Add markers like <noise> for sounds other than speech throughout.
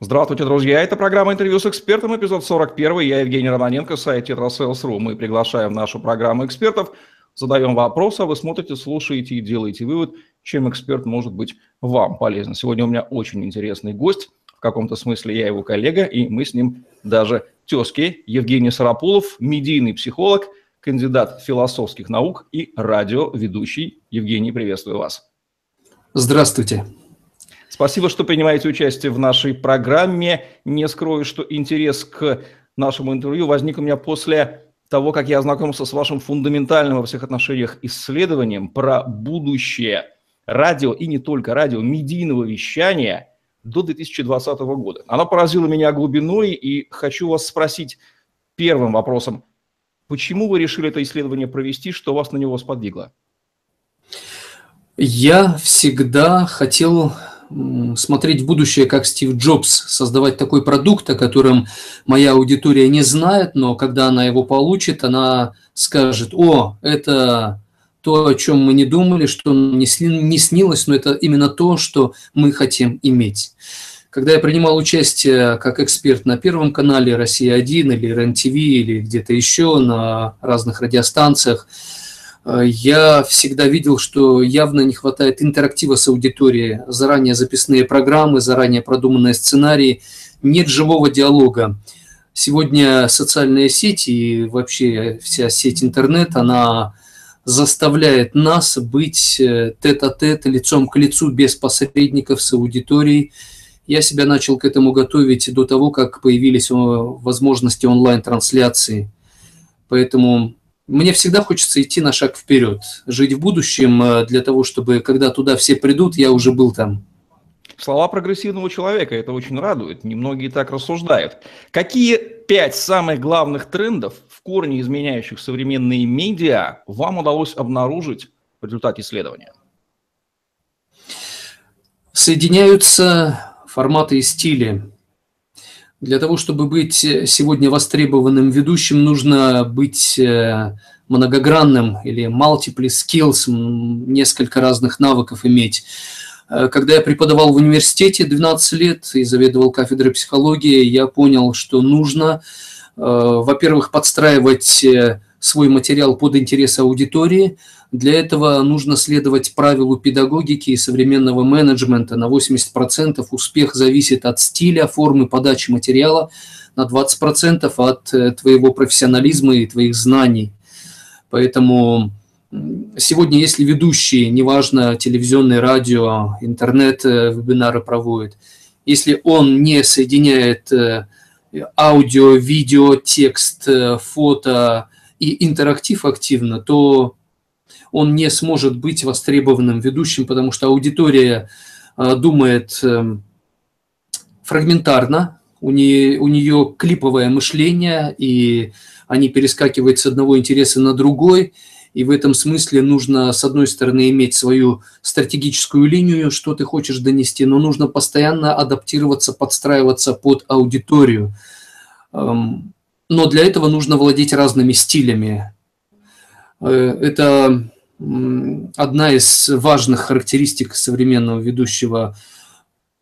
Здравствуйте, друзья. Это программа «Интервью с экспертом», эпизод 41. Я Евгений Романенко, сайт Tetrasales.ru. Мы приглашаем в нашу программу экспертов, задаем вопросы, а вы смотрите, слушаете и делаете вывод, чем эксперт может быть вам полезен. Сегодня у меня очень интересный гость. В каком-то смысле я его коллега, и мы с ним даже тезки. Евгений Сарапулов, медийный психолог, кандидат философских наук и радиоведущий. Евгений, приветствую вас. Здравствуйте. Спасибо, что принимаете участие в нашей программе. Не скрою, что интерес к нашему интервью возник у меня после того, как я ознакомился с вашим фундаментальным во всех отношениях исследованием про будущее радио и не только радио, медийного вещания до 2020 года. Оно поразило меня глубиной, и хочу вас спросить первым вопросом. Почему вы решили это исследование провести, что вас на него сподвигло? Я всегда хотел смотреть в будущее, как Стив Джобс, создавать такой продукт, о котором моя аудитория не знает, но когда она его получит, она скажет, о, это то, о чем мы не думали, что не, не снилось, но это именно то, что мы хотим иметь. Когда я принимал участие как эксперт на Первом канале «Россия-1» или РЕН-ТВ или где-то еще на разных радиостанциях, я всегда видел, что явно не хватает интерактива с аудиторией, заранее записные программы, заранее продуманные сценарии, нет живого диалога. Сегодня социальные сети и вообще вся сеть интернет, она заставляет нас быть э, тет-а-тет, лицом к лицу, без посредников с аудиторией. Я себя начал к этому готовить до того, как появились э, возможности онлайн-трансляции. Поэтому мне всегда хочется идти на шаг вперед, жить в будущем э, для того, чтобы когда туда все придут, я уже был там. Слова прогрессивного человека, это очень радует, немногие так рассуждают. Какие пять самых главных трендов, в корне изменяющих современные медиа, вам удалось обнаружить в результате исследования? Соединяются форматы и стили. Для того, чтобы быть э, сегодня востребованным ведущим, нужно быть э, многогранным или multiple skills, несколько разных навыков иметь. Э, когда я преподавал в университете 12 лет и заведовал кафедрой психологии, я понял, что нужно, во-первых, подстраивать свой материал под интересы аудитории. Для этого нужно следовать правилу педагогики и современного менеджмента. На 80% успех зависит от стиля, формы подачи материала, на 20% от э, твоего профессионализма и твоих знаний. Поэтому сегодня, если ведущий, неважно, телевизионное радио, интернет, э, вебинары проводит, если он не соединяет э, аудио, видео, текст, фото, и интерактив активно, то он не сможет быть востребованным ведущим, потому что аудитория а, думает эм, фрагментарно, у нее, у нее клиповое мышление, и они перескакивают с одного интереса на другой, и в этом смысле нужно, с одной стороны, иметь свою стратегическую линию, что ты хочешь донести, но нужно постоянно адаптироваться, подстраиваться под аудиторию. Эм, но для этого нужно владеть разными стилями. Э, это одна из важных характеристик современного ведущего.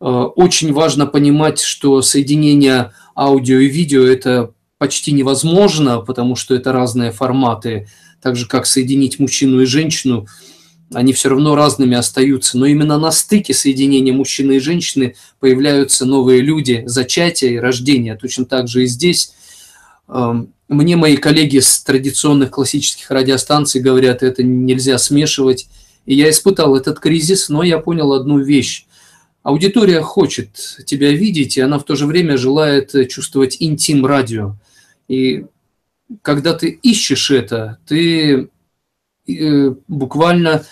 Э, очень важно понимать, что соединение аудио и видео – это почти невозможно, потому что это разные форматы, так же как соединить мужчину и женщину, они все равно разными остаются. Но именно на стыке соединения мужчины и женщины появляются новые люди, зачатие и рождение. Точно так же и здесь мне мои коллеги с традиционных классических радиостанций говорят, это нельзя смешивать. И я испытал этот кризис, но я понял одну вещь. Аудитория хочет тебя видеть, и она в то же время желает чувствовать интим радио. И когда ты ищешь это, ты э, буквально,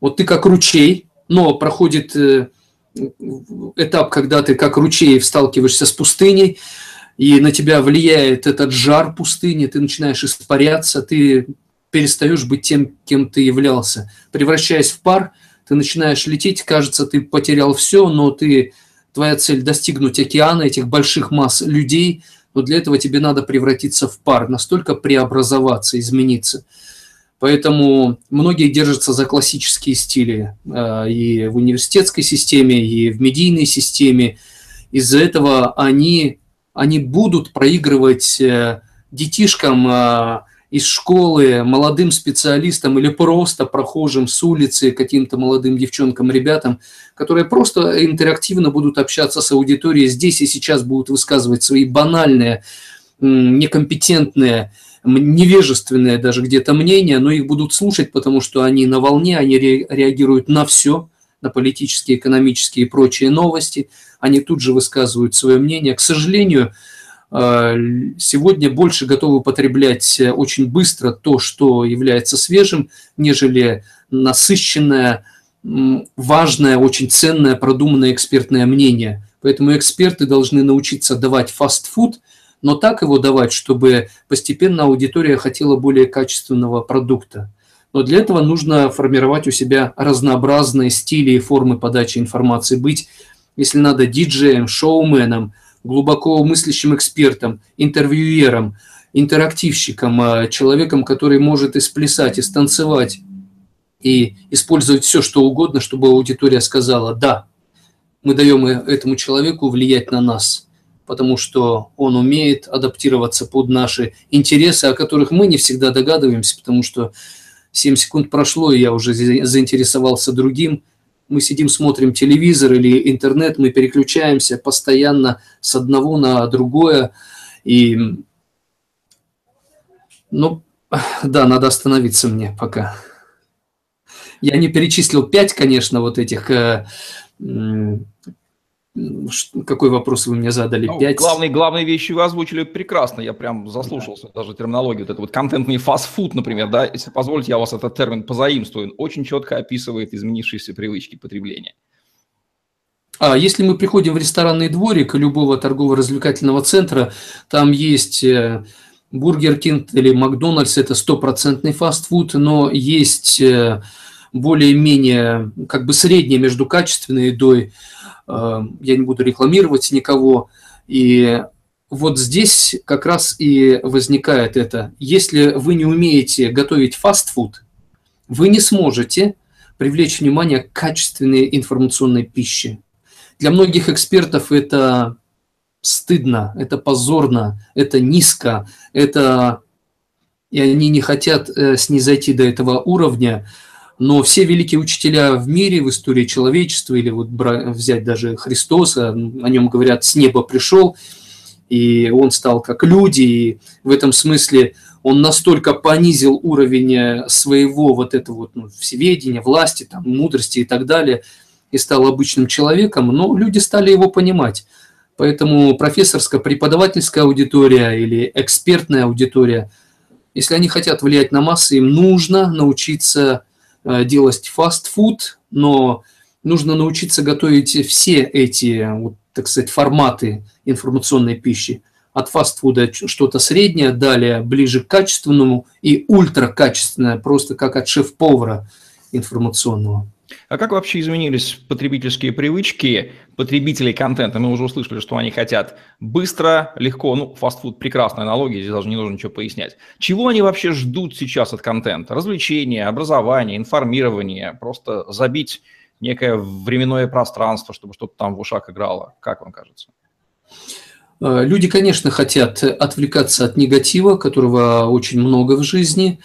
вот ты как ручей, но проходит э, этап, когда ты как ручей сталкиваешься с пустыней, и на тебя влияет этот жар пустыни, ты начинаешь испаряться, ты перестаешь быть тем, кем ты являлся. Превращаясь в пар, ты начинаешь лететь, кажется, ты потерял все, но ты, твоя цель достигнуть океана, этих больших масс людей, но для этого тебе надо превратиться в пар, настолько преобразоваться, измениться. Поэтому многие держатся за классические стили э, и в университетской системе, и в медийной системе, Из-за этого они, они будут проигрывать э, детишкам а, из школы, молодым специалистам или просто прохожим с улицы, каким-то молодым девчонкам, ребятам, которые просто интерактивно будут общаться с аудиторией. Здесь и сейчас будут высказывать свои банальные, некомпетентные, невежественные даже где-то мнения, но их будут слушать, потому что они на волне, они реагируют на все, на политические, экономические и прочие новости, они тут же высказывают свое мнение. К сожалению, э, сегодня больше готовы потреблять очень быстро то, что является свежим, нежели насыщенное, важное, очень ценное, продуманное экспертное мнение. Поэтому эксперты должны научиться давать фастфуд – но так его давать, чтобы постепенно аудитория хотела более качественного продукта. Но для этого нужно формировать у себя разнообразные стили и формы подачи информации, быть, если надо, диджеем, шоуменом, глубоко мыслящим экспертом, интервьюером, интерактивщиком, а, человеком, который может и сплясать, и станцевать, и использовать все, что угодно, чтобы аудитория сказала «да». Мы даем этому человеку влиять на нас – потому что он умеет адаптироваться под наши интересы, о которых мы не всегда догадываемся, потому что 7 секунд прошло, и я уже заинтересовался другим. Мы сидим, смотрим телевизор или интернет, мы переключаемся постоянно с одного на другое. И, ну, да, надо остановиться мне пока. Я не перечислил пять, конечно, вот этих э, какой вопрос вы мне задали? Ну, Пять... главные, главные вещи вы озвучили прекрасно, я прям заслушался, да. даже терминологию, вот это вот контентный фастфуд, например, да, если позволите, я у вас этот термин позаимствую, очень четко описывает изменившиеся привычки потребления. А если мы приходим в ресторанный дворик любого торгово-развлекательного центра, там есть э, Бургер Кинг или Макдональдс, это стопроцентный фастфуд, но есть э, более-менее как бы среднее между качественной едой, я не буду рекламировать никого. И вот здесь как раз и возникает это. Если вы не умеете готовить фастфуд, вы не сможете привлечь внимание к качественной информационной пище. Для многих экспертов это стыдно, это позорно, это низко, это и они не хотят э, снизойти до этого уровня, но все великие учителя в мире, в истории человечества, или вот взять даже Христоса, о нем говорят, с неба пришел, и он стал как люди, и в этом смысле он настолько понизил уровень э, своего вот этого вот ну, всеведения, власти, там, мудрости и так далее, и стал обычным человеком, но люди стали его понимать. Поэтому профессорско-преподавательская аудитория или экспертная аудитория, если они хотят влиять на массы, им нужно научиться делать фастфуд, но нужно научиться готовить все эти, вот, так сказать, форматы информационной пищи. От фастфуда что-то среднее, далее ближе к качественному и ультракачественное, просто как от шеф-повара информационного. А как вообще изменились потребительские привычки потребителей контента? Мы уже услышали, что они хотят быстро, легко, ну, фастфуд – прекрасная аналогия, здесь даже не нужно ничего пояснять. Чего они вообще ждут сейчас от контента? Развлечения, образование, информирование, просто забить некое временное пространство, чтобы что-то там в ушах играло. Как вам кажется? Э, люди, конечно, хотят отвлекаться от негатива, которого очень много в жизни,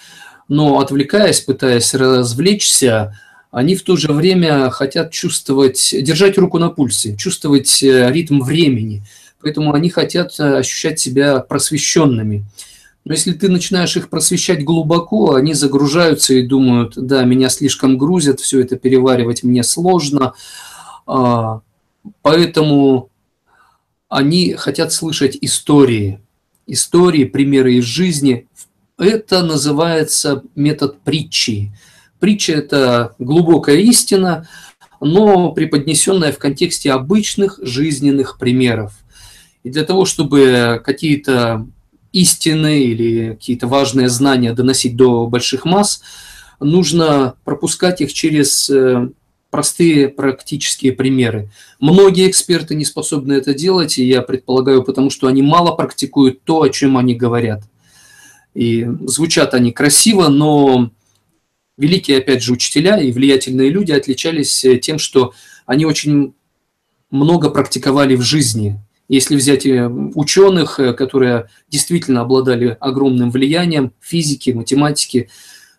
но отвлекаясь, пытаясь развлечься, они в то же время хотят чувствовать, держать руку на пульсе, чувствовать э, ритм времени. Поэтому они хотят э, ощущать себя просвещенными. Но если ты начинаешь их просвещать глубоко, они загружаются и думают, да, меня слишком грузят, все это переваривать мне сложно. А, поэтому они хотят слышать истории, истории, примеры из жизни. Это называется метод притчи. Притча – это глубокая истина, но преподнесенная в контексте обычных жизненных примеров. И для того, чтобы какие-то истины или какие-то важные знания доносить до больших масс, нужно пропускать их через э, простые практические примеры. Многие эксперты не способны это делать, и я предполагаю, потому что они мало практикуют то, о чем они говорят. И звучат они красиво, но великие, опять же, учителя и влиятельные люди отличались э, тем, что они очень много практиковали в жизни. Если взять э, ученых, э, которые действительно обладали огромным влиянием физики, математики,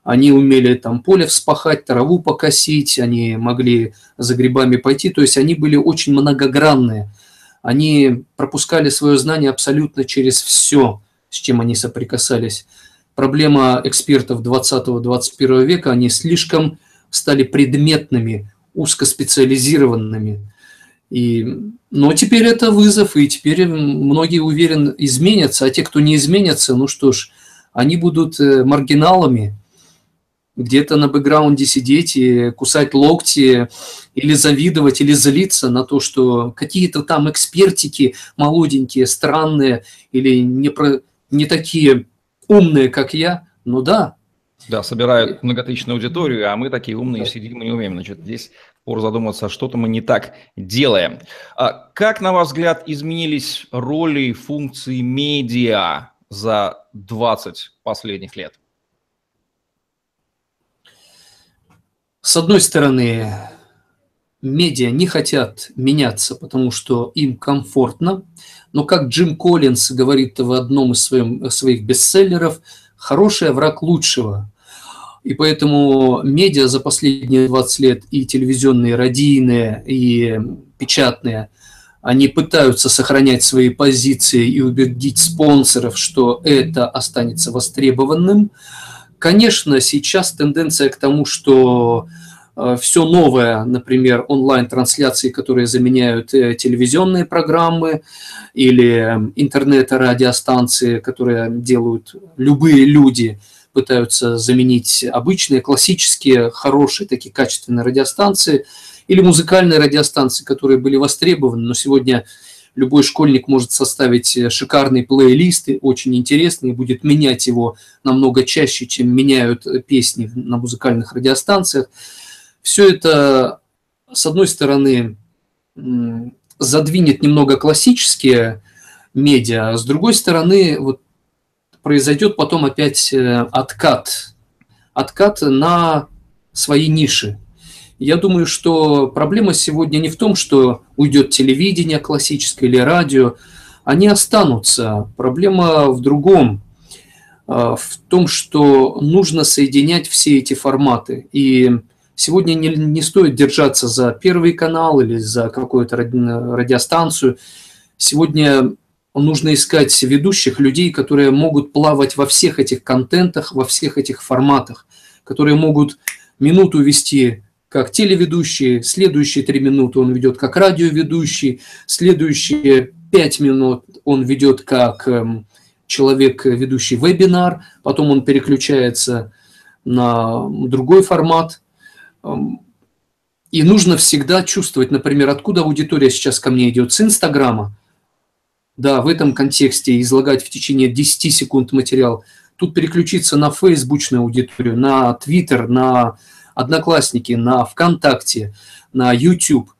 они умели там поле вспахать, траву покосить, они могли за грибами пойти, то есть они были очень многогранные. Они пропускали свое знание абсолютно через все, с чем они соприкасались. Проблема экспертов 20-21 века, они слишком стали предметными, узкоспециализированными. И, но теперь это вызов, и теперь многие, уверен, изменятся, а те, кто не изменятся, ну что ж, они будут э, маргиналами, где-то на бэкграунде сидеть и кусать локти, или завидовать, или злиться на то, что какие-то там экспертики молоденькие, странные, или не, про, не такие умные, как я, ну да. Да, собирают многотысячную аудиторию, а мы такие умные сидим и не умеем. Значит, здесь пор задуматься, что-то мы не так делаем. А как, на ваш взгляд, изменились роли и функции медиа за 20 последних лет? С одной стороны, медиа не хотят меняться, потому что им комфортно, но как Джим Коллинс говорит в одном из своим, своих бестселлеров, хороший враг лучшего. И поэтому медиа за последние 20 лет и телевизионные, и радийные, и печатные, они пытаются сохранять свои позиции и убедить спонсоров, что это останется востребованным. Конечно, сейчас тенденция к тому, что все новое, например, онлайн-трансляции, которые заменяют э, телевизионные программы или интернет-радиостанции, которые делают любые люди – пытаются заменить обычные, классические, хорошие, такие качественные радиостанции или музыкальные радиостанции, которые были востребованы, но сегодня любой школьник может составить шикарный плейлист, очень интересный, и будет менять его намного чаще, чем меняют песни на музыкальных радиостанциях. Все это, с одной стороны, задвинет немного классические медиа, а с другой стороны, вот произойдет потом опять э, откат. Откат на свои ниши. Я думаю, что проблема сегодня не в том, что уйдет телевидение классическое или радио. Они останутся. Проблема в другом. Э, в том, что нужно соединять все эти форматы. И сегодня не, не стоит держаться за первый канал или за какую-то радиостанцию. Сегодня нужно искать ведущих людей, которые могут плавать во всех этих контентах, во всех этих форматах, которые могут минуту вести как телеведущий, следующие три минуты он ведет как радиоведущий, следующие пять минут он ведет как эм, человек, ведущий вебинар, потом он переключается на другой формат. И нужно всегда чувствовать, например, откуда аудитория сейчас ко мне идет, с Инстаграма, да, в этом контексте излагать в течение 10 секунд материал, тут переключиться на фейсбучную аудиторию, на Твиттер, на Одноклассники, на ВКонтакте, на YouTube.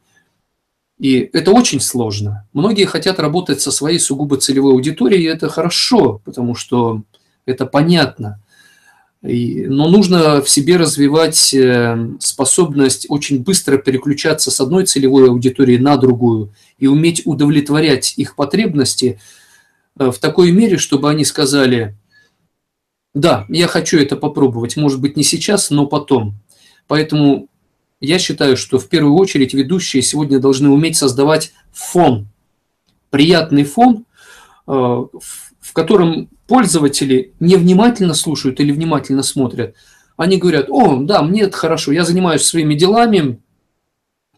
И это очень сложно. Многие хотят работать со своей сугубо целевой аудиторией, и это хорошо, потому что это понятно. Но нужно в себе развивать э, способность очень быстро переключаться с одной целевой аудитории на другую и уметь удовлетворять их потребности э, в такой мере, чтобы они сказали, да, я хочу это попробовать, может быть не сейчас, но потом. Поэтому я считаю, что в первую очередь ведущие сегодня должны уметь создавать фон, приятный фон, э, котором пользователи невнимательно слушают или внимательно смотрят, они говорят, о, да, мне это хорошо, я занимаюсь своими делами,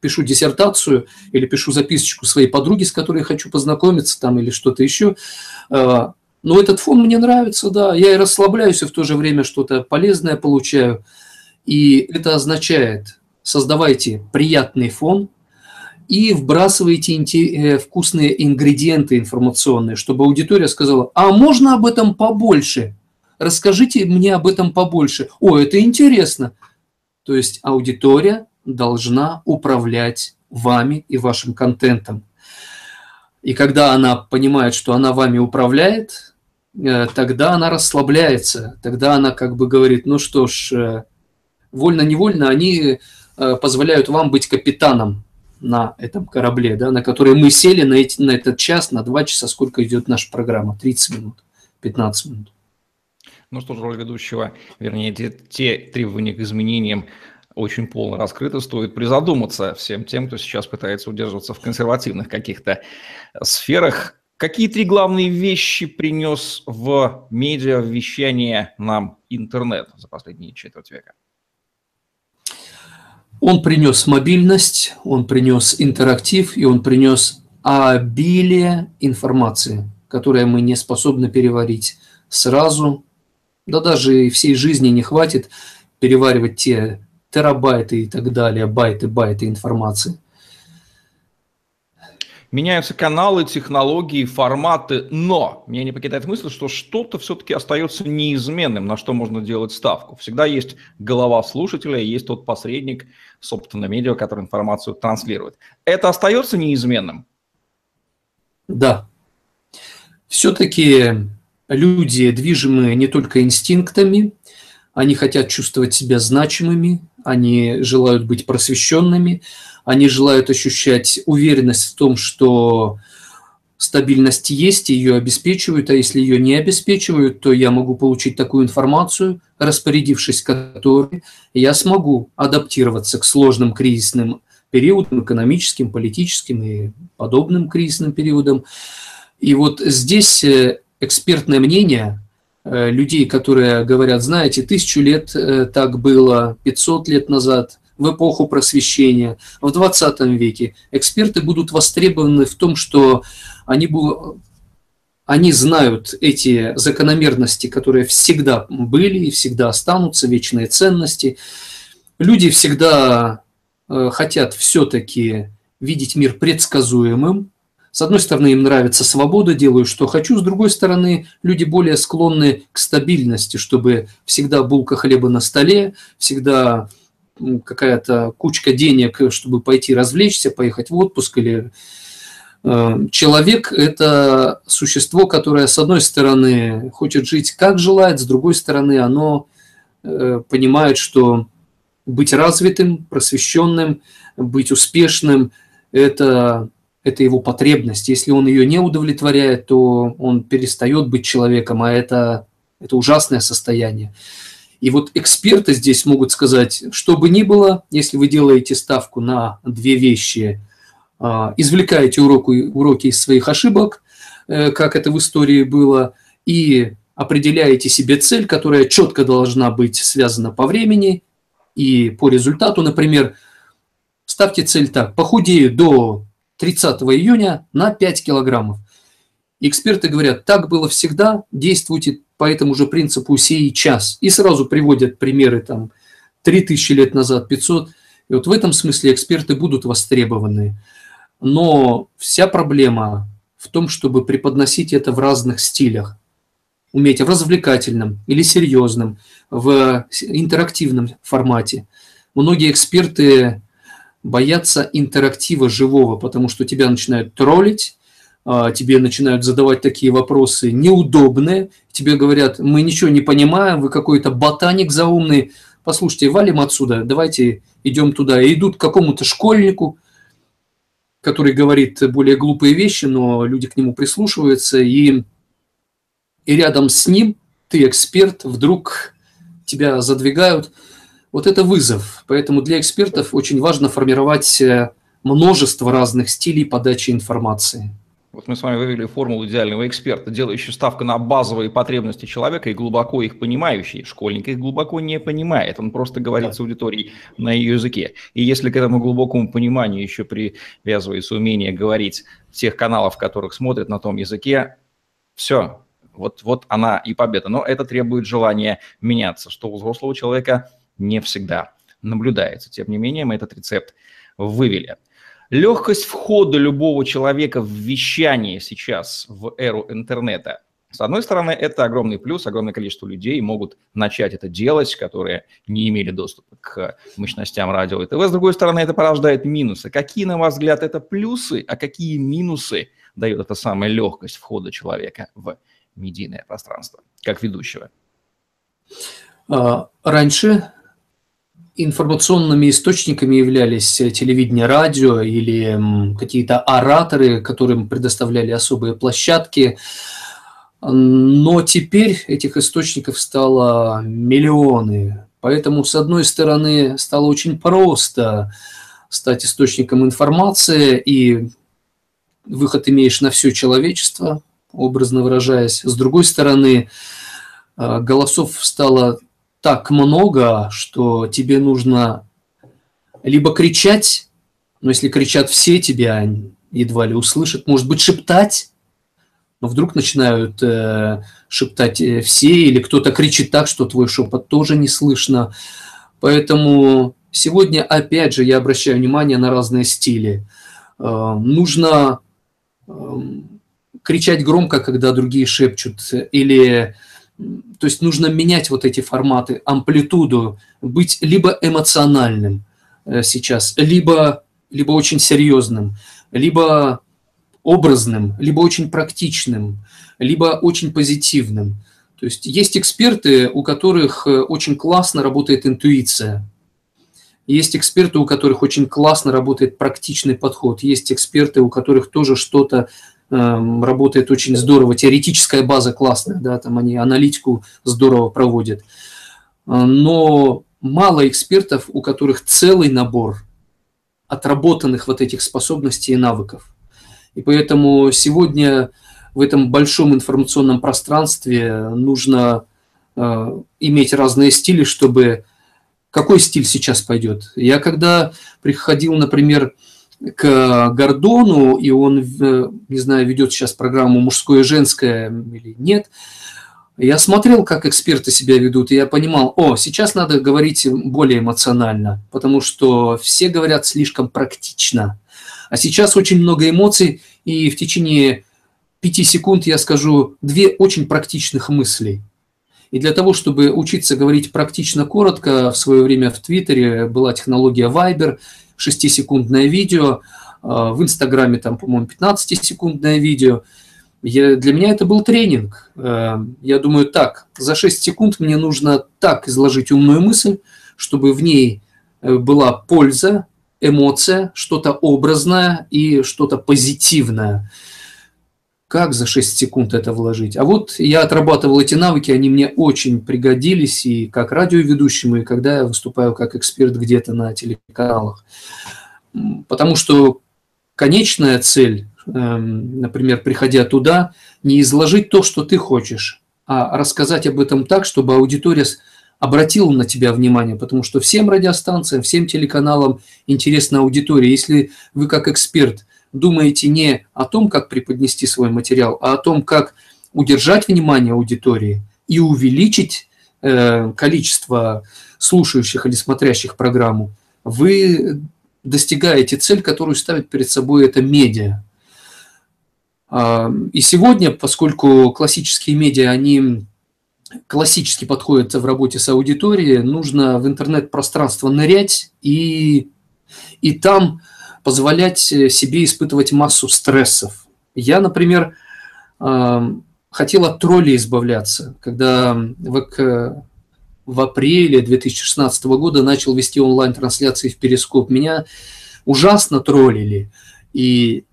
пишу диссертацию или пишу записочку своей подруге, с которой хочу познакомиться там или что-то еще. А, но этот фон мне нравится, да, я и расслабляюсь, и в то же время что-то полезное получаю. И это означает, создавайте приятный фон, и вбрасываете э, вкусные ингредиенты информационные, чтобы аудитория сказала, а можно об этом побольше? Расскажите мне об этом побольше. О, это интересно. То есть аудитория должна управлять вами и вашим контентом. И когда она понимает, что она вами управляет, э, тогда она расслабляется, тогда она как бы говорит, ну что ж, э, вольно-невольно они позволяют вам быть капитаном на этом корабле, да, на который мы сели на, эти, на этот час, на два часа, сколько идет наша программа, 30 минут, 15 минут. Ну что ж, роль ведущего, вернее, те, те требования к изменениям очень полно раскрыты, стоит призадуматься всем тем, кто сейчас пытается удерживаться в консервативных каких-то сферах. Какие три главные вещи принес в медиа, в вещание нам интернет за последние четверть века? Он принес мобильность, он принес интерактив, и он принес обилие информации, которое мы не способны переварить сразу. Да даже и всей жизни не хватит переваривать те терабайты и так далее, байты, байты информации. Меняются каналы, технологии, форматы, но меня не покидает мысль, что что-то все-таки остается неизменным, на что можно делать ставку. Всегда есть голова слушателя, есть тот посредник, собственно, медиа, который информацию транслирует. Это остается неизменным? Да. Все-таки люди движимы не только инстинктами, они хотят чувствовать себя значимыми, они желают быть просвещенными, они желают ощущать уверенность в том, что стабильность есть, ее обеспечивают, а если ее не обеспечивают, то я могу получить такую информацию, распорядившись которой я смогу адаптироваться к сложным кризисным периодам, экономическим, политическим и подобным кризисным периодам. И вот здесь э, экспертное мнение людей, которые говорят, знаете, тысячу лет э, так было, 500 лет назад – в эпоху просвещения, в 20 веке, эксперты будут востребованы в том, что они, они знают эти закономерности, которые всегда были и всегда останутся, вечные ценности. Люди всегда э, хотят все-таки видеть мир предсказуемым, с одной стороны, им нравится свобода, делаю, что хочу. С другой стороны, люди более склонны к стабильности, чтобы всегда булка хлеба на столе, всегда какая-то кучка денег, чтобы пойти развлечься, поехать в отпуск или э, Человек – это существо, которое, с одной стороны, хочет жить как желает, с другой стороны, оно э, понимает, что быть развитым, просвещенным, быть успешным – это, это его потребность. Если он ее не удовлетворяет, то он перестает быть человеком, а это, это ужасное состояние. И вот эксперты здесь могут сказать, что бы ни было, если вы делаете ставку на две вещи, а, извлекаете уроки, уроки из своих ошибок, э, как это в истории было, и определяете себе цель, которая четко должна быть связана по времени и по результату. Например, ставьте цель так, похудею до 30 июня на 5 килограммов. Эксперты говорят, так было всегда, действуйте по этому же принципу сей час. И сразу приводят примеры там 3000 лет назад, 500. И вот в этом смысле эксперты будут востребованы. Но вся проблема в том, чтобы преподносить это в разных стилях. Уметь в развлекательном или серьезном, в интерактивном формате. Многие эксперты боятся интерактива живого, потому что тебя начинают троллить, а, тебе начинают задавать такие вопросы неудобные, тебе говорят, мы ничего не понимаем, вы какой-то ботаник заумный, послушайте, валим отсюда, давайте идем туда. И идут к какому-то школьнику, который говорит более глупые вещи, но люди к нему прислушиваются, и, и рядом с ним ты эксперт, вдруг тебя задвигают. Вот это вызов. Поэтому для экспертов очень важно формировать э, множество разных стилей подачи информации. Вот мы с вами вывели формулу идеального эксперта, делающий ставку на базовые потребности человека и глубоко их понимающий. Школьник их глубоко не понимает, он просто говорит да. с аудиторией на ее языке. И если к этому глубокому пониманию еще привязывается умение говорить тех каналов, которых смотрят на том языке, все, вот, вот она и победа. Но это требует желания меняться, что у взрослого человека не всегда наблюдается. Тем не менее, мы этот рецепт вывели. Легкость входа любого человека в вещание сейчас в эру интернета. С одной стороны, это огромный плюс, огромное количество людей могут начать это делать, которые не имели доступа к мощностям радио и ТВ. С другой стороны, это порождает минусы. Какие, на ваш взгляд, это плюсы, а какие минусы дает эта самая легкость входа человека в медийное пространство, как ведущего? А, раньше информационными источниками являлись телевидение, радио или какие-то ораторы, которым предоставляли особые площадки. Но теперь этих источников стало миллионы. Поэтому, с одной стороны, стало очень просто стать источником информации, и выход имеешь на все человечество, образно выражаясь. С другой стороны, э, голосов стало так много, что тебе нужно либо кричать, но если кричат все, тебя едва ли услышат, может быть, шептать, но вдруг начинают э, шептать э, все, или кто-то кричит так, что твой шепот тоже не слышно. Поэтому сегодня, опять же, я обращаю внимание на разные стили. Э, нужно э, кричать громко, когда другие шепчут, или то есть нужно менять вот эти форматы, амплитуду, быть либо эмоциональным э, сейчас, либо, либо очень серьезным, либо образным, либо очень практичным, либо очень позитивным. То есть есть эксперты, у которых э, очень классно работает интуиция. Есть эксперты, у которых очень классно работает практичный подход. Есть эксперты, у которых тоже что-то работает очень здорово. Теоретическая база классная, да, там они аналитику здорово проводят. Э, но мало экспертов, у которых целый набор отработанных вот этих способностей и навыков. И поэтому сегодня в этом большом информационном пространстве нужно э, иметь разные стили, чтобы... Какой стиль сейчас пойдет? Я когда приходил, например, к Гордону, и он, э, не знаю, ведет сейчас программу «Мужское и женское» или нет, я смотрел, как эксперты себя ведут, и я понимал, о, сейчас надо говорить более эмоционально, потому что все говорят слишком практично. А сейчас очень много эмоций, и в течение пяти секунд я скажу две очень практичных мысли. И для того, чтобы учиться говорить практично коротко, в свое время в Твиттере была технология Viber, 6-секундное видео, а, в Инстаграме там, по-моему, 15-секундное видео. Я, для меня это был тренинг. Э, я думаю, так, за 6 секунд мне нужно так изложить умную мысль, чтобы в ней э, была польза, эмоция, что-то образное и что-то позитивное. Как за 6 секунд это вложить? А вот я отрабатывал эти навыки, они мне очень пригодились и как радиоведущему, и когда я выступаю как эксперт где-то на телеканалах. Потому что конечная цель, эм, например, приходя туда, не изложить то, что ты хочешь, а рассказать об этом так, чтобы аудитория обратил на тебя внимание, потому что всем радиостанциям, всем телеканалам интересна аудитория. Если вы как эксперт думаете не о том, как преподнести свой материал, а о том, как удержать внимание аудитории и увеличить э, количество слушающих или смотрящих программу, вы достигаете цель, которую ставит перед собой это медиа. А, и сегодня, поскольку классические медиа, они классически подходит в работе с аудиторией, нужно в интернет-пространство нырять и, и там позволять себе испытывать массу стрессов. Я, например, хотел от троллей избавляться, когда в, в апреле 2016 года начал вести онлайн-трансляции в Перископ. Меня ужасно троллили. И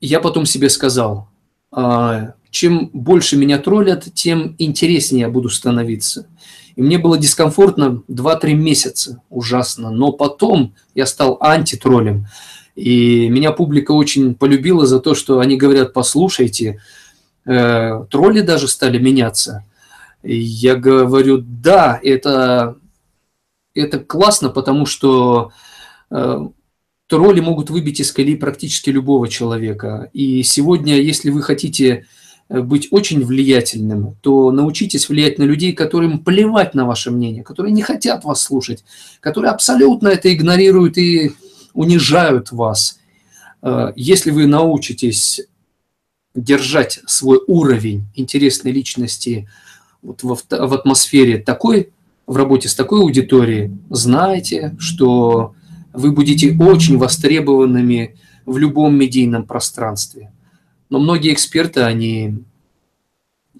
я потом себе сказал, а, чем больше меня троллят, тем интереснее я буду становиться. И мне было дискомфортно 2-3 месяца, ужасно. Но потом я стал антитроллем. И меня публика очень полюбила за то, что они говорят, послушайте, э, тролли даже стали меняться. И я говорю, да, это, это классно, потому что э, тролли могут выбить из колеи практически любого человека. И сегодня, если вы хотите быть очень влиятельным, то научитесь влиять на людей, которым плевать на ваше мнение, которые не хотят вас слушать, которые абсолютно это игнорируют и унижают вас. Э, если вы научитесь держать свой уровень интересной личности вот в, в атмосфере такой, в работе с такой аудиторией, знайте, что вы будете очень востребованными в любом медийном пространстве. Но многие эксперты, они,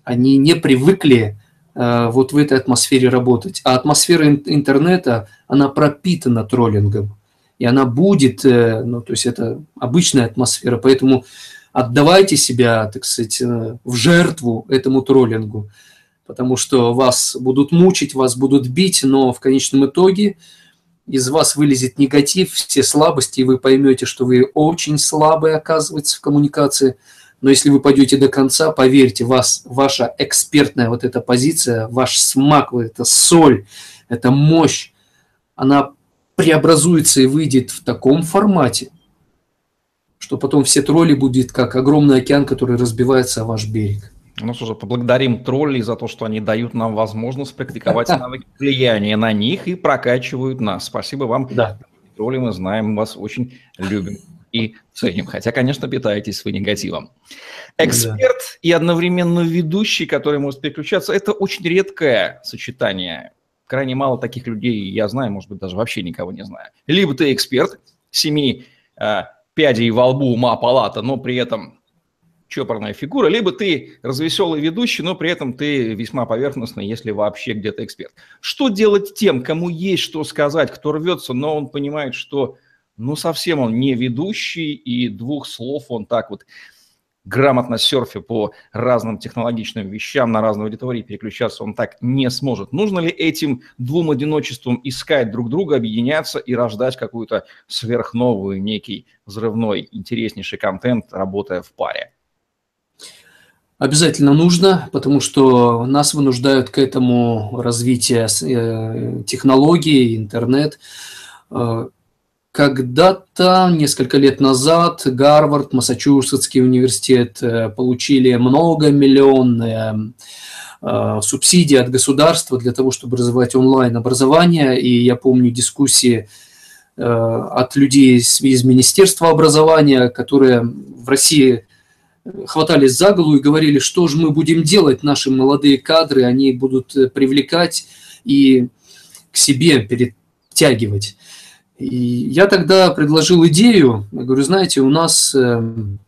они не привыкли э, вот в этой атмосфере работать. А атмосфера интернета, она пропитана троллингом. И она будет, э, ну, то есть это обычная атмосфера, поэтому отдавайте себя, так сказать, э, в жертву этому троллингу, потому что вас будут мучить, вас будут бить, но в конечном итоге из вас вылезет негатив, все слабости, и вы поймете, что вы очень слабые, оказывается, в коммуникации. Но если вы пойдете до конца, поверьте, вас, ваша экспертная вот эта позиция, ваш смак, вот эта соль, эта мощь, она преобразуется и выйдет в таком формате, что потом все тролли будет как огромный океан, который разбивается о ваш берег. Ну что же, поблагодарим троллей за то, что они дают нам возможность практиковать <laughs> навыки влияния на них и прокачивают нас. Спасибо вам. Да. Тролли, мы знаем, вас очень любим и ценим. Хотя, конечно, питаетесь вы негативом. Эксперт да. и одновременно ведущий, который может переключаться, это очень редкое сочетание. Крайне мало таких людей я знаю, может быть, даже вообще никого не знаю. Либо ты эксперт, семи э, пядей во лбу ума палата, но при этом чопорная фигура, либо ты развеселый ведущий, но при этом ты весьма поверхностный, если вообще где-то эксперт. Что делать тем, кому есть что сказать, кто рвется, но он понимает, что ну совсем он не ведущий, и двух слов он так вот грамотно серфе по разным технологичным вещам на разной аудитории переключаться он так не сможет. Нужно ли этим двум одиночествам искать друг друга, объединяться и рождать какую-то сверхновую, некий взрывной, интереснейший контент, работая в паре? Обязательно нужно, потому что нас вынуждают к этому развитие э, технологий, интернет. Э, когда-то, несколько лет назад, Гарвард, Массачусетский университет э, получили многомиллионные э, субсидии от государства для того, чтобы развивать онлайн-образование. И я помню дискуссии э, от людей из, из Министерства образования, которые в России хватались за голову и говорили, что же мы будем делать, наши молодые кадры, они будут привлекать и к себе перетягивать. И я тогда предложил идею, говорю, знаете, у нас эм,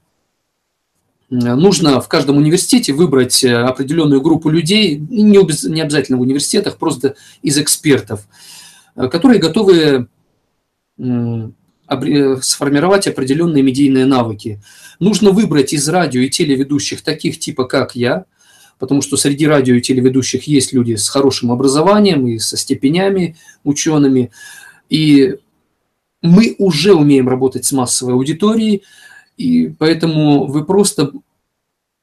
нужно в каждом университете выбрать э, определенную группу людей, не обязательно в университетах, просто из экспертов, э, которые готовы э, сформировать определенные медийные навыки. Нужно выбрать из радио и телеведущих таких типа, как я, потому что среди радио и телеведущих есть люди с хорошим образованием и со степенями учеными. И мы уже умеем работать с массовой аудиторией, и поэтому вы просто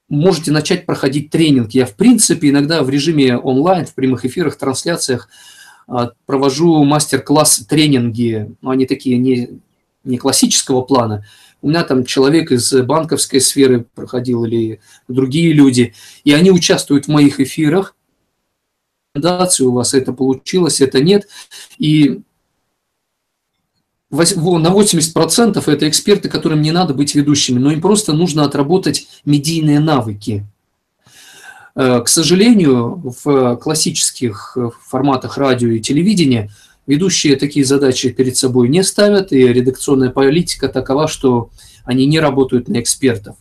можете начать проходить тренинг. Я, в принципе, иногда в режиме онлайн, в прямых эфирах, трансляциях а, провожу мастер-классы, тренинги, но они такие не, не классического плана. У меня там человек из банковской сферы проходил или другие люди, и они участвуют в моих эфирах. У вас это получилось, это нет. И на 80% это эксперты, которым не надо быть ведущими, но им просто нужно отработать медийные навыки. Э, к сожалению, в классических э, форматах радио и телевидения ведущие такие задачи перед собой не ставят, и редакционная политика такова, что они не работают на экспертов.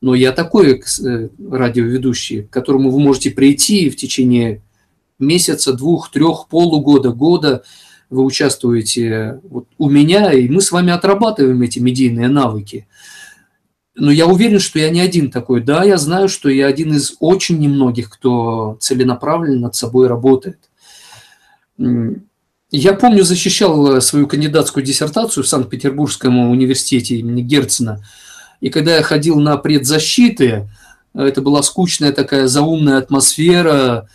Но я такой э, радиоведущий, к которому вы можете прийти в течение месяца, двух, трех, полугода, года – вы участвуете вот у меня, и мы с вами отрабатываем эти медийные навыки. Но я уверен, что я не один такой. Да, я знаю, что я один из очень немногих, кто целенаправленно над собой работает. Я помню, защищал свою кандидатскую диссертацию в Санкт-Петербургском университете имени Герцена. И когда я ходил на предзащиты, это была скучная такая заумная атмосфера,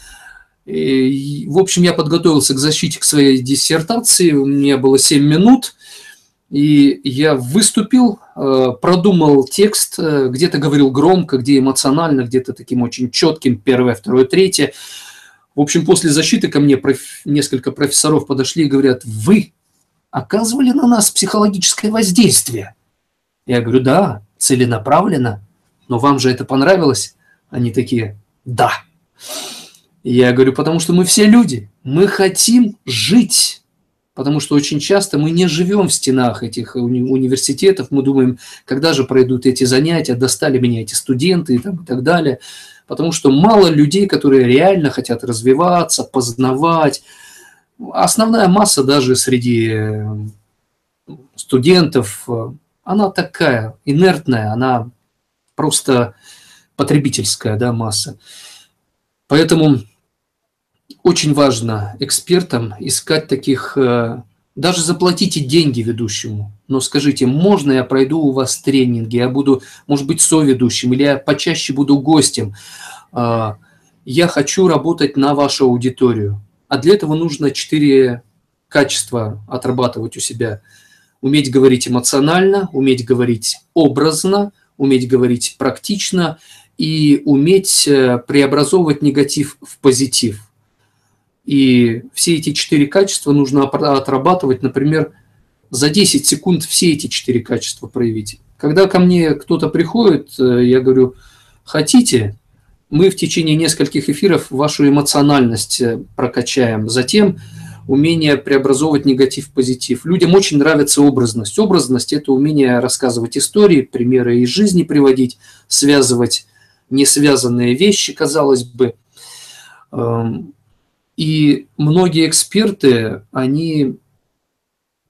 в общем, я подготовился к защите к своей диссертации, у меня было 7 минут, и я выступил, э, продумал текст, э, где-то говорил громко, где эмоционально, где-то таким очень четким, первое, второе, третье. В общем, после защиты ко мне проф... несколько профессоров подошли и говорят, вы оказывали на нас психологическое воздействие? Я говорю, да, целенаправленно, но вам же это понравилось? Они такие, да. Я говорю, потому что мы все люди, мы хотим жить, Потому что очень часто мы не живем в стенах этих уни- университетов, мы думаем, когда же пройдут эти занятия, достали меня эти студенты и, там, и так далее. Потому что мало людей, которые реально хотят развиваться, познавать. Основная масса даже среди э, студентов, э, она такая инертная, она просто потребительская да, масса. Поэтому очень важно экспертам искать таких, э, даже заплатите деньги ведущему, но скажите, можно я пройду у вас тренинги, я буду, может быть, соведущим, или я почаще буду гостем. А, я хочу работать на вашу аудиторию. А для этого нужно четыре качества отрабатывать у себя. Уметь говорить эмоционально, уметь говорить образно, уметь говорить практично и уметь э, преобразовывать негатив в позитив – и все эти четыре качества нужно отрабатывать, например, за 10 секунд все эти четыре качества проявить. Когда ко мне кто-то приходит, э, я говорю, хотите, мы в течение нескольких эфиров вашу эмоциональность э, прокачаем. Затем умение преобразовывать негатив в позитив. Людям очень нравится образность. Образность – это умение рассказывать истории, примеры из жизни приводить, связывать несвязанные вещи, казалось бы. И многие эксперты, они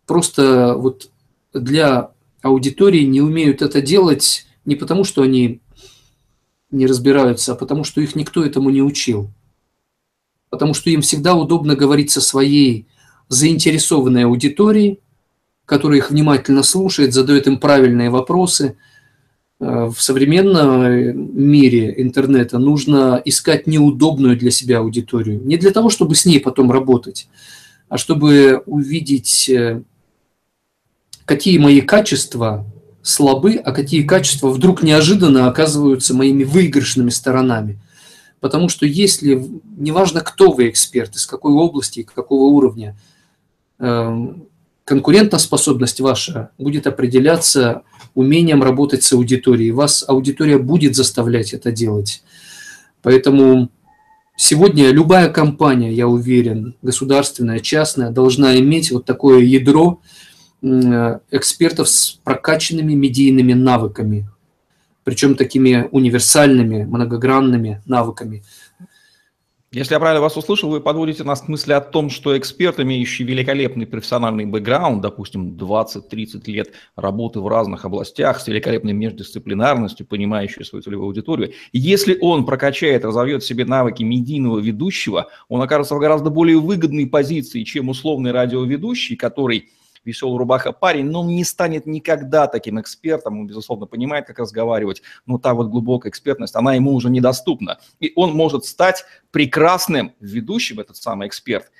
просто вот для аудитории не умеют это делать не потому, что они не разбираются, а потому что их никто этому не учил. Потому что им всегда удобно говорить со своей заинтересованной аудиторией, которая их внимательно слушает, задает им правильные вопросы – в современном мире интернета нужно искать неудобную для себя аудиторию. Не для того, чтобы с ней потом работать, а чтобы увидеть, э, какие мои качества слабы, а какие качества вдруг неожиданно оказываются моими выигрышными сторонами. Потому что если, неважно, кто вы эксперт, из какой области, какого уровня, эм, конкурентоспособность ваша будет определяться умением работать с аудиторией. Вас аудитория будет заставлять это делать. Поэтому сегодня любая компания, я уверен, государственная, частная, должна иметь вот такое ядро экспертов с прокачанными медийными навыками, причем такими универсальными, многогранными навыками – если я правильно вас услышал, вы подводите нас к мысли о том, что эксперт, имеющий великолепный профессиональный бэкграунд, допустим, 20-30 лет работы в разных областях с великолепной междисциплинарностью, понимающий свою целевую аудиторию, если он прокачает, разовьет себе навыки медийного ведущего, он окажется в гораздо более выгодной позиции, чем условный радиоведущий, который веселый рубаха парень, но он не станет никогда таким экспертом, он, безусловно, понимает, как разговаривать, но та вот глубокая экспертность, она ему уже недоступна. И он может стать прекрасным ведущим, этот самый эксперт,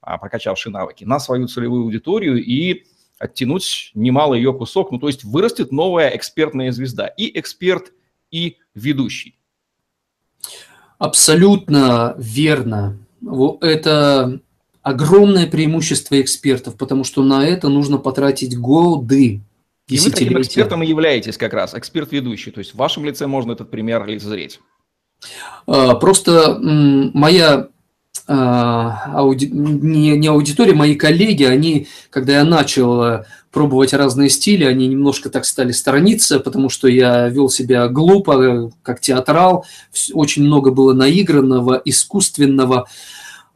а, прокачавший навыки, на свою целевую аудиторию и оттянуть немало ее кусок, ну то есть вырастет новая экспертная звезда, и эксперт, и ведущий. Абсолютно верно. Это огромное преимущество экспертов, потому что на это нужно потратить годы. И вы таким экспертом и являетесь как раз, эксперт-ведущий. То есть в вашем лице можно этот пример лицезреть. А, просто моя а, ауди... не, не аудитория, мои коллеги, они, когда я начал э, пробовать разные стили, они немножко так стали сторониться, потому что я вел себя глупо, как театрал, очень много было наигранного, искусственного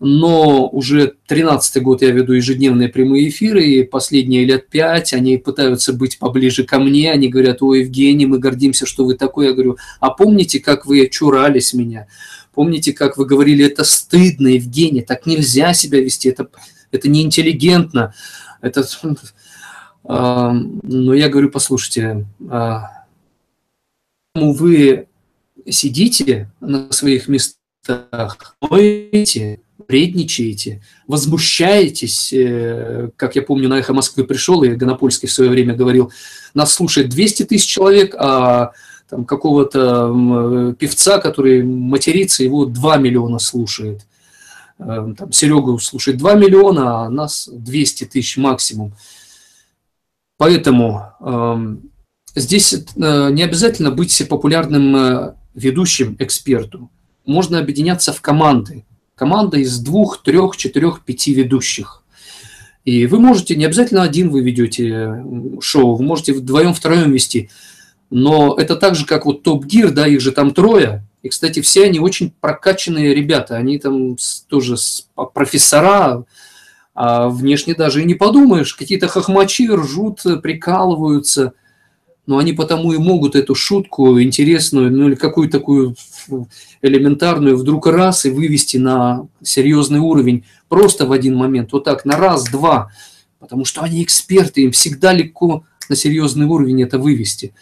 но уже 13-й год я веду ежедневные прямые эфиры, и последние лет пять они пытаются быть поближе ко мне, они говорят, ой, Евгений, мы гордимся, что вы такой. Я говорю, а помните, как вы чурались меня? Помните, как вы говорили, это стыдно, Евгений, так нельзя себя вести, это, это неинтеллигентно. Это... Но я говорю, послушайте, а, вы сидите на своих местах, вредничаете, возмущаетесь. Э, как я помню, на «Эхо Москвы» пришел, и Гонопольский в свое время говорил, нас слушает 200 тысяч человек, а там, какого-то э, певца, который матерится, его 2 миллиона слушает. Э, там, Серегу слушает 2 миллиона, а нас 200 тысяч максимум. Поэтому э, здесь не обязательно быть популярным ведущим эксперту. Можно объединяться в команды команда из двух, трех, четырех, пяти ведущих. И вы можете, не обязательно один вы ведете шоу, вы можете вдвоем, втроем вести. Но это так же, как вот Топ Гир, да, их же там трое. И, кстати, все они очень прокачанные ребята. Они там тоже профессора, а внешне даже и не подумаешь. Какие-то хохмачи ржут, прикалываются. Но они потому и могут эту шутку интересную, ну или какую-то такую элементарную вдруг раз и вывести на серьезный уровень просто в один момент. Вот так, на раз-два. Потому что они эксперты, им всегда легко на серьезный уровень это вывести.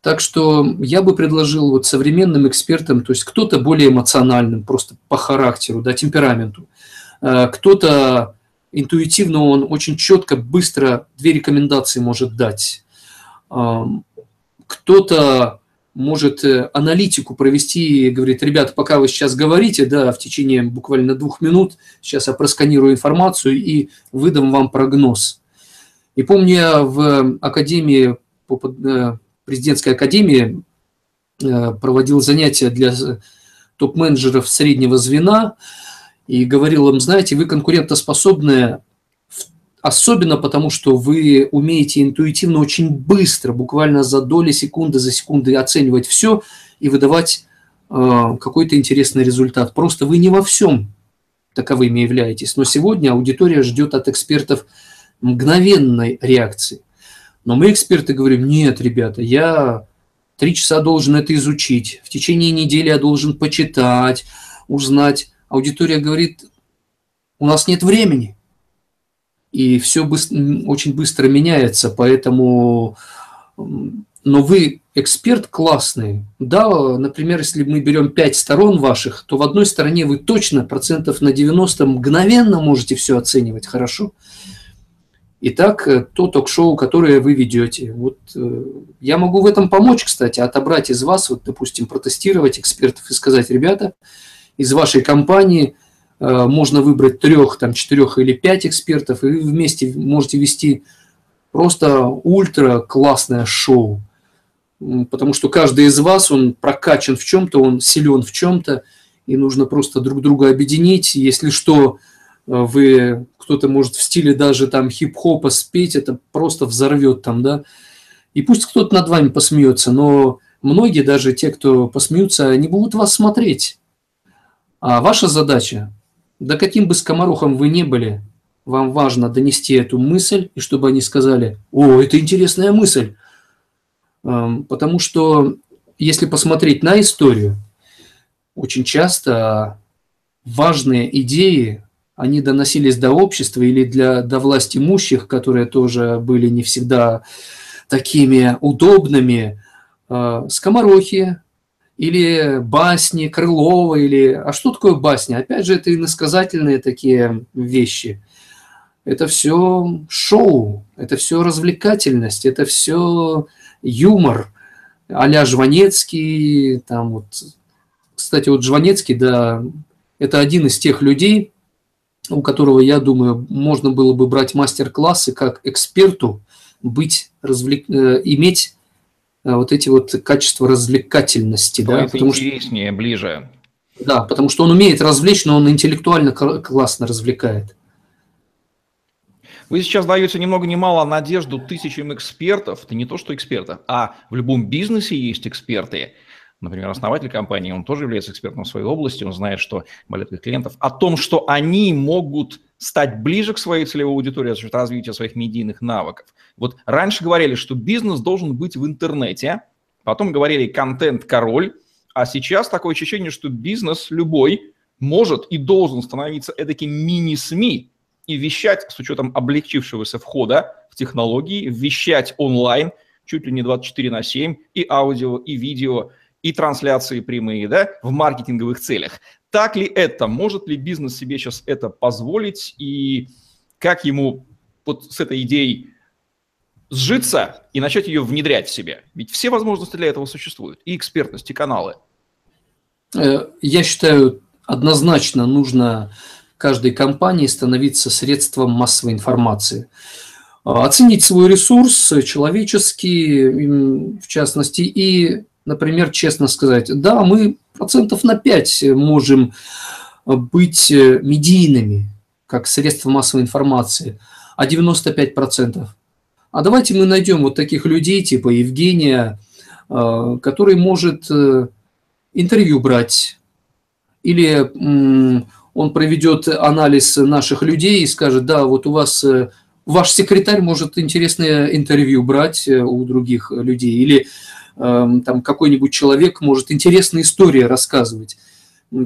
Так что я бы предложил вот современным экспертам, то есть кто-то более эмоциональным, просто по характеру, да, темпераменту, э, кто-то интуитивно, он очень четко, быстро две рекомендации может дать. Кто-то может э, аналитику провести и говорит, ребята, пока вы сейчас говорите, да, в течение буквально двух минут, сейчас я просканирую информацию и выдам вам прогноз. И помню, я в Академии э, президентской академии э, проводил занятия для топ-менеджеров среднего звена и говорил им, знаете, вы конкурентоспособны особенно потому, что вы умеете интуитивно очень быстро, буквально за доли секунды, за секунды оценивать все и выдавать э, какой-то интересный результат. Просто вы не во всем таковыми являетесь. Но сегодня аудитория ждет от экспертов мгновенной реакции. Но мы, эксперты, говорим, нет, ребята, я три часа должен это изучить, в течение недели я должен почитать, узнать. Аудитория говорит, у нас нет времени. И все быстро, очень быстро меняется, поэтому... Но вы эксперт классный. Да, например, если мы берем пять сторон ваших, то в одной стороне вы точно процентов на 90 мгновенно можете все оценивать хорошо. Итак, э, то ток-шоу, которое вы ведете. Вот э, я могу в этом помочь, кстати, отобрать из вас, вот, допустим, протестировать экспертов и сказать, ребята, из вашей компании можно выбрать трех, там, четырех или пять экспертов, и вы вместе можете вести просто ультра классное шоу. Потому что каждый из вас, он прокачан в чем-то, он силен в чем-то, и нужно просто друг друга объединить. Если что, вы кто-то может в стиле даже там хип-хопа спеть, это просто взорвет там, да. И пусть кто-то над вами посмеется, но многие, даже те, кто посмеются, не будут вас смотреть. А ваша задача, да каким бы скоморохом вы не были, вам важно донести эту мысль, и чтобы они сказали, о, это интересная мысль. Потому что если посмотреть на историю, очень часто важные идеи они доносились до общества или для, до власть имущих, которые тоже были не всегда такими удобными, э, скоморохи или басни Крылова, или... А что такое басня? Опять же, это иносказательные такие вещи. Это все шоу, это все развлекательность, это все юмор а-ля Жванецкий, там вот... Кстати, вот Жванецкий, да, это один из тех людей, у которого, я думаю, можно было бы брать мастер-классы как эксперту, быть, развлек... Э, иметь вот эти вот качества развлекательности. да, потому интереснее, что... ближе. Да, потому что он умеет развлечь, но он интеллектуально классно развлекает. Вы сейчас даете ни много ни мало надежду тысячам экспертов, это не то, что экспертов, а в любом бизнесе есть эксперты – например, основатель компании, он тоже является экспертом в своей области, он знает, что болит их клиентов, о том, что они могут стать ближе к своей целевой аудитории за счет развития своих медийных навыков. Вот раньше говорили, что бизнес должен быть в интернете, потом говорили контент король, а сейчас такое ощущение, что бизнес любой может и должен становиться эдаким мини-СМИ и вещать с учетом облегчившегося входа в технологии, вещать онлайн чуть ли не 24 на 7 и аудио, и видео – и трансляции прямые, да, в маркетинговых целях. Так ли это? Может ли бизнес себе сейчас это позволить? И как ему вот с этой идеей сжиться и начать ее внедрять в себе? Ведь все возможности для этого существуют. И экспертность, и каналы. Э, я считаю, однозначно нужно каждой компании становиться средством массовой информации. Оценить свой ресурс человеческий, в частности, и например, честно сказать, да, мы процентов на 5 можем быть медийными. как средство массовой информации, а 95%. А давайте мы найдем вот таких людей, типа Евгения, э, который может э, интервью брать, или он проведет анализ наших людей и скажет, да, вот у вас э, ваш секретарь может интересное интервью брать у других людей, или там какой-нибудь человек может интересные истории рассказывать.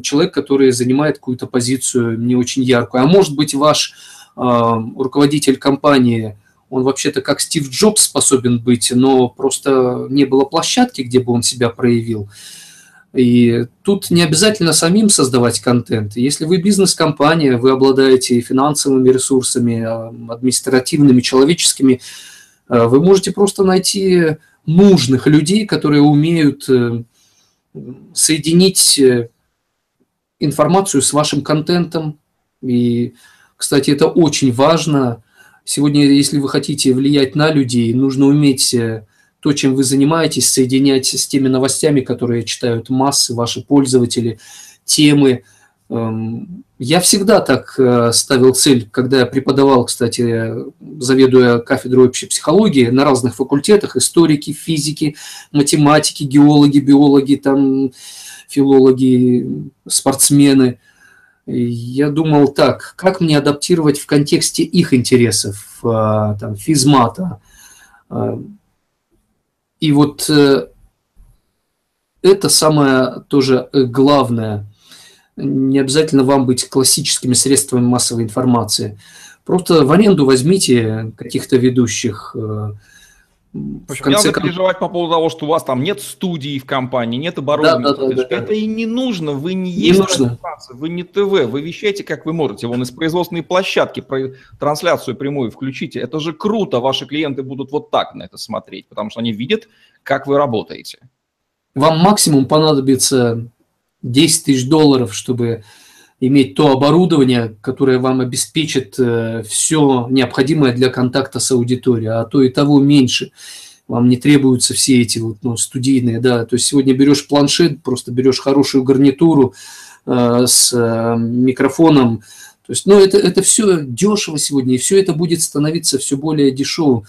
Человек, который занимает какую-то позицию не очень яркую. А может быть, ваш руководитель компании, он вообще-то как Стив Джобс способен быть, но просто не было площадки, где бы он себя проявил. И тут не обязательно самим создавать контент. Если вы бизнес-компания, вы обладаете финансовыми ресурсами, административными, человеческими, э, вы можете просто найти нужных людей, которые умеют э, соединить э, информацию с вашим контентом. И кстати, это очень важно. Сегодня, если вы хотите влиять на людей, нужно уметь э, то, чем вы занимаетесь, соединять с теми новостями, которые читают массы, ваши пользователи, темы. Эм, я всегда так э, ставил цель, когда я преподавал, кстати, заведуя кафедрой общей психологии на разных факультетах, историки, физики, математики, геологи, биологи, там, филологи, спортсмены – я думал так, как мне адаптировать в контексте их интересов, а, там, физмата. А, и вот э, это самое тоже э, главное. Не обязательно вам быть классическими средствами массовой информации. Просто в аренду возьмите каких-то ведущих, э, в общем, конце... не надо переживать по поводу того, что у вас там нет студии в компании, нет оборудования. Да, да, да, да, это и не нужно, вы не, не есть нужно. вы не ТВ, вы вещаете, как вы можете. Вон из производственной площадки про трансляцию прямую включите. Это же круто, ваши клиенты будут вот так на это смотреть, потому что они видят, как вы работаете. Вам максимум понадобится 10 тысяч долларов, чтобы иметь то оборудование, которое вам обеспечит э, все необходимое для контакта с аудиторией, а то и того меньше. Вам не требуются все эти вот, ну, студийные, да. То есть сегодня берешь планшет, просто берешь хорошую гарнитуру э, с э, микрофоном. То есть, ну, это, это все дешево сегодня, и все это будет становиться все более дешевым.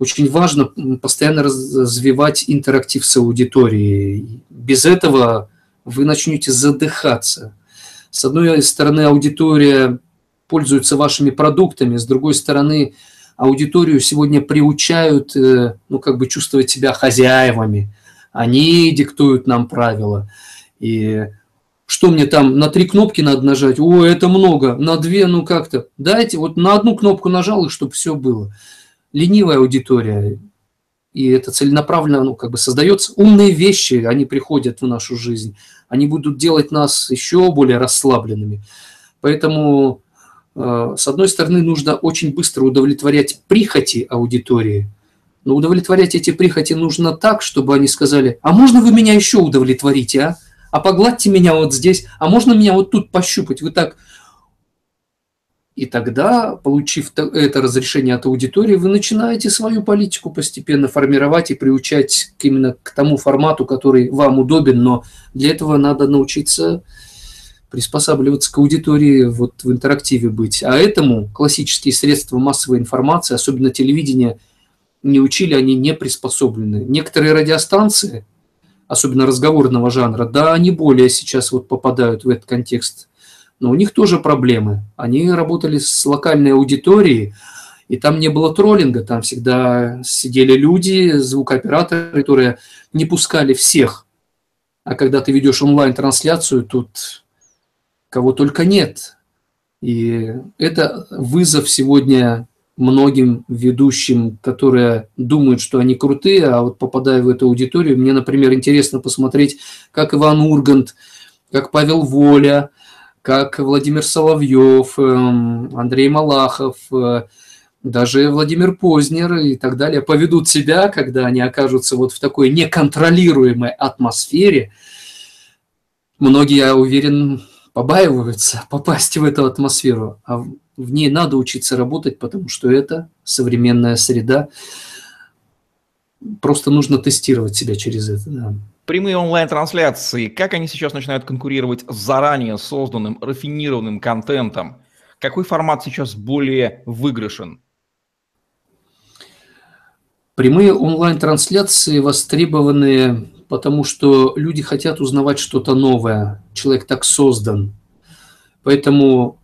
Очень важно постоянно развивать интерактив с аудиторией. Без этого вы начнете задыхаться с одной стороны, аудитория пользуется вашими продуктами, с другой стороны, аудиторию сегодня приучают, э, ну, как бы чувствовать себя хозяевами. Они диктуют нам правила. И что мне там, на три кнопки надо нажать? О, это много. На две, ну как-то. Дайте, вот на одну кнопку нажал, и чтобы все было. Ленивая аудитория. И это целенаправленно, ну, как бы создается. Умные вещи, они приходят в нашу жизнь они будут делать нас еще более расслабленными. Поэтому, э, с одной стороны, нужно очень быстро удовлетворять прихоти аудитории, но удовлетворять эти прихоти нужно так, чтобы они сказали, а можно вы меня еще удовлетворите, а? А погладьте меня вот здесь, а можно меня вот тут пощупать? Вы так и тогда, получив это разрешение от аудитории, вы начинаете свою политику постепенно формировать и приучать именно к тому формату, который вам удобен, но для этого надо научиться приспосабливаться к аудитории, вот в интерактиве быть. А этому классические средства массовой информации, особенно телевидение, не учили, они не приспособлены. Некоторые радиостанции, особенно разговорного жанра, да, они более сейчас вот попадают в этот контекст но у них тоже проблемы. Они работали с локальной аудиторией, и там не было троллинга, там всегда сидели люди, звукооператоры, которые не пускали всех. А когда ты ведешь онлайн-трансляцию, тут кого только нет. И это вызов сегодня многим ведущим, которые думают, что они крутые, а вот попадая в эту аудиторию, мне, например, интересно посмотреть, как Иван Ургант, как Павел Воля, как Владимир Соловьев, эм, Андрей Малахов, э, даже Владимир Познер и так далее поведут себя, когда они окажутся вот в такой неконтролируемой атмосфере. Многие, я уверен, побаиваются <laughs> попасть в эту атмосферу, а в ней надо учиться работать, потому что это современная среда. Просто нужно тестировать себя через это. Да прямые онлайн-трансляции, как они сейчас начинают конкурировать с заранее созданным, рафинированным контентом, Какой формат сейчас более выигрышен? Прямые онлайн-трансляции востребованы, потому что люди хотят узнавать что-то новое. Человек так создан. Поэтому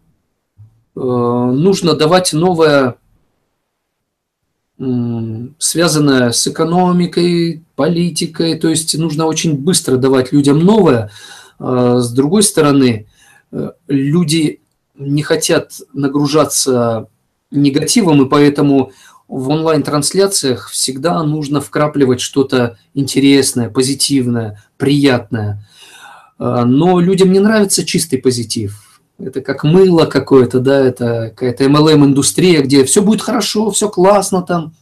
э, нужно давать новое, э, связанное с экономикой, политикой. То есть нужно очень быстро давать людям новое. Э, с другой стороны, э, люди не хотят нагружаться негативом, и поэтому в онлайн-трансляциях всегда нужно вкрапливать что-то интересное, позитивное, приятное. А, но людям не нравится чистый позитив. Это как мыло какое-то, да, это какая-то MLM-индустрия, где все будет хорошо, все классно там,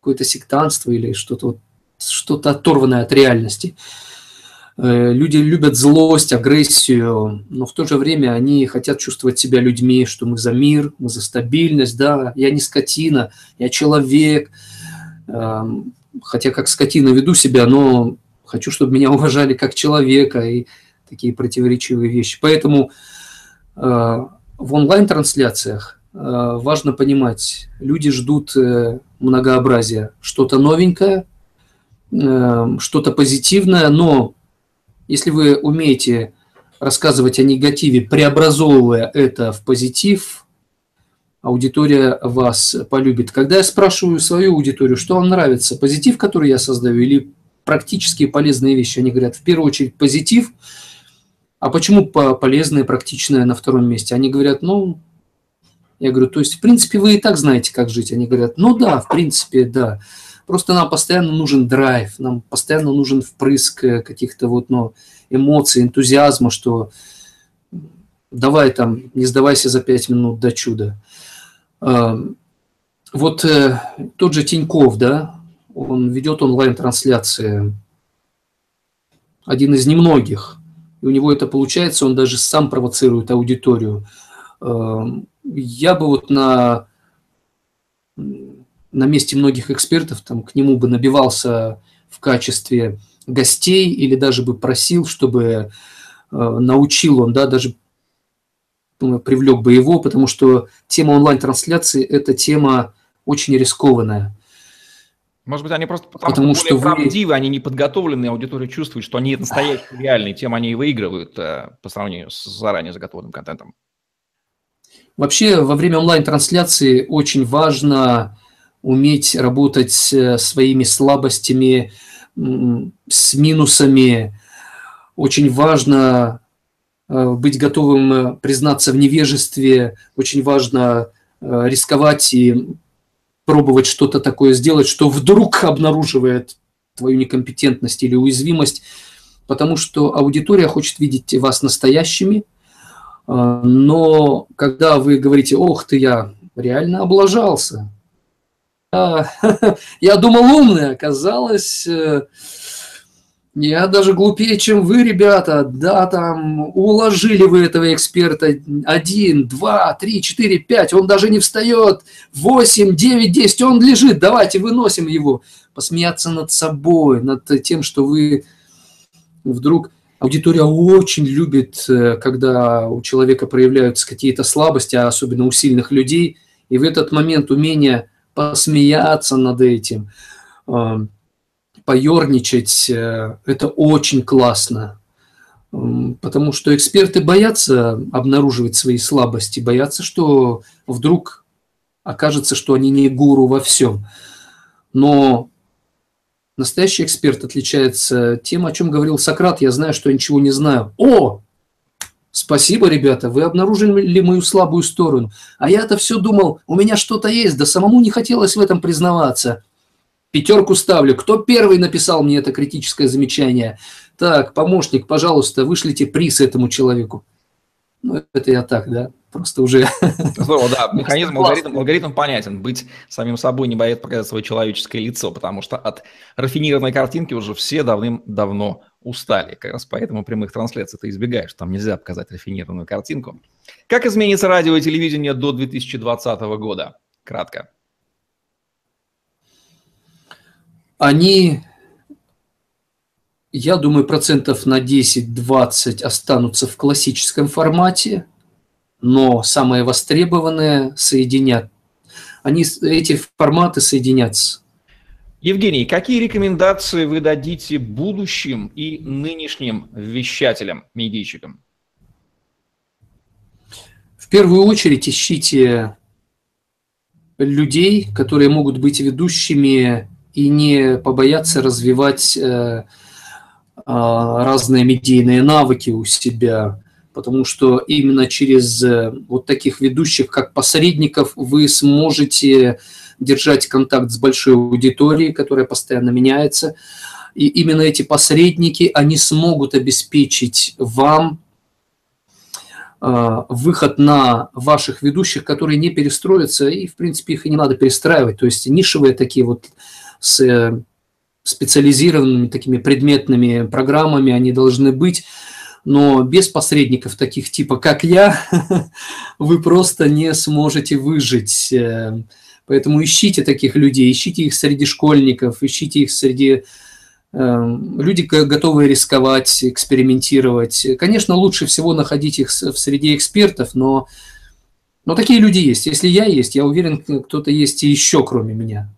какое-то сектанство или что-то что-то оторванное от реальности. Э, люди любят злость, агрессию, но в то же время они хотят чувствовать себя людьми, что мы за мир, мы за стабильность, да, я не скотина, я человек, эм, хотя как скотина веду себя, но хочу, чтобы меня <laughs> уважали как человека и такие противоречивые вещи. Поэтому э, в онлайн-трансляциях э, важно понимать, люди ждут многообразия, что-то новенькое, что-то позитивное, но если вы умеете рассказывать о негативе, преобразовывая это в позитив, аудитория вас полюбит. Когда я спрашиваю свою аудиторию, что вам нравится, позитив, который я создаю, или практические полезные вещи, они говорят, в первую очередь позитив, а почему полезное, практичное на втором месте? Они говорят, ну, я говорю, то есть, в принципе, вы и так знаете, как жить. Они говорят, ну да, в принципе, да. Просто нам постоянно нужен драйв, нам постоянно нужен впрыск э, каких-то вот, ну, эмоций, энтузиазма, что давай там, не сдавайся за пять минут до чуда. Вот э, тот же Тиньков, да, он ведет онлайн-трансляции, один из немногих, и у него это получается, он даже сам провоцирует аудиторию. Я бы вот на на месте многих экспертов там, к нему бы набивался в качестве гостей или даже бы просил, чтобы э, научил он, да, даже ну, привлек бы его, потому что тема онлайн-трансляции – это тема очень рискованная. Может быть, они просто потому, потому что, что правдивы, вы... они не подготовленные, аудитория чувствует, что они настоящие, реальные, тем они и выигрывают э, по сравнению с заранее заготовленным контентом. Вообще, во время онлайн-трансляции очень важно уметь работать с своими слабостями, с минусами. Очень важно э, быть готовым э, признаться в невежестве, очень важно э, рисковать и пробовать что-то такое сделать, что вдруг обнаруживает твою некомпетентность или уязвимость, потому что аудитория хочет видеть вас настоящими, но когда вы говорите, ох ты, я реально облажался, <laughs> я думал умный, оказалось, э, я даже глупее, чем вы, ребята. Да, там уложили вы этого эксперта. Один, два, три, четыре, пять. Он даже не встает. Восемь, девять, десять. Он лежит. Давайте выносим его. Посмеяться над собой, над тем, что вы вдруг... Аудитория очень любит, э, когда у человека проявляются какие-то слабости, а особенно у сильных людей. И в этот момент умение посмеяться над этим, э, поерничать, э, это очень классно. Потому что эксперты боятся обнаруживать свои слабости, боятся, что вдруг окажется, что они не гуру во всем. Но настоящий эксперт отличается тем, о чем говорил Сократ. Я знаю, что я ничего не знаю. О, Спасибо, ребята, вы обнаружили мою слабую сторону. А я-то все думал, у меня что-то есть, да самому не хотелось в этом признаваться. Пятерку ставлю. Кто первый написал мне это критическое замечание? Так, помощник, пожалуйста, вышлите приз этому человеку. Ну, это я так, да, просто уже... Здорово, да, <laughs> механизм, алгоритм, алгоритм понятен. Быть самим собой не боится показать свое человеческое лицо, потому что от рафинированной картинки уже все давным-давно устали. Как раз поэтому прямых трансляций ты избегаешь, там нельзя показать рафинированную картинку. Как изменится радио и телевидение до 2020 года? Кратко. Они я думаю, процентов на 10-20 останутся в классическом формате. Но самые востребованные соединят. Они, эти форматы соединятся. Евгений, какие рекомендации вы дадите будущим и нынешним вещателям, медийщикам? В первую очередь ищите людей, которые могут быть ведущими и не побояться развивать э, а, разные медийные навыки у себя, потому что именно через э, вот таких ведущих, как посредников, вы сможете держать контакт с большой аудиторией, которая постоянно меняется. И именно эти посредники, они смогут обеспечить вам а, выход на ваших ведущих, которые не перестроятся, и, в принципе, их и не надо перестраивать. То есть нишевые такие вот с э, специализированными такими предметными программами они должны быть, но без посредников таких типа, как я, <laughs> вы просто не сможете выжить. Э, поэтому ищите таких людей, ищите их среди школьников, ищите их среди Эм, люди готовы рисковать, экспериментировать. Конечно, лучше всего находить их в среде экспертов, но, но такие люди есть. Если я есть, я уверен, кто-то есть и еще, кроме меня.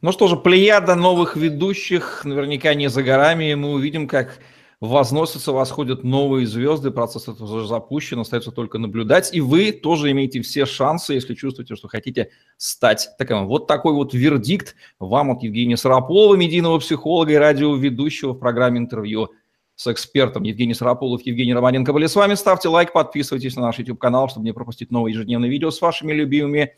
Ну что же, плеяда новых ведущих наверняка не за горами. Мы увидим, как возносятся, восходят новые звезды, процесс это уже запущен, остается только наблюдать. И вы тоже имеете все шансы, если чувствуете, что хотите стать таким. Вот такой вот вердикт вам от Евгения Сараполова, медийного психолога и радиоведущего в программе интервью с экспертом. Евгений Сараполов, Евгений Романенко были с вами. Ставьте лайк, подписывайтесь на наш YouTube-канал, чтобы не пропустить новые ежедневные видео с вашими любимыми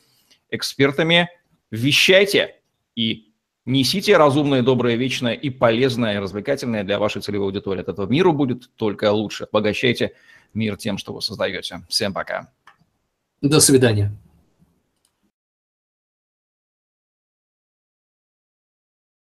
экспертами. Вещайте и Несите разумное, доброе, вечное и полезное, и развлекательное для вашей целевой аудитории. От этого миру будет только лучше. Обогащайте мир тем, что вы создаете. Всем пока. До свидания.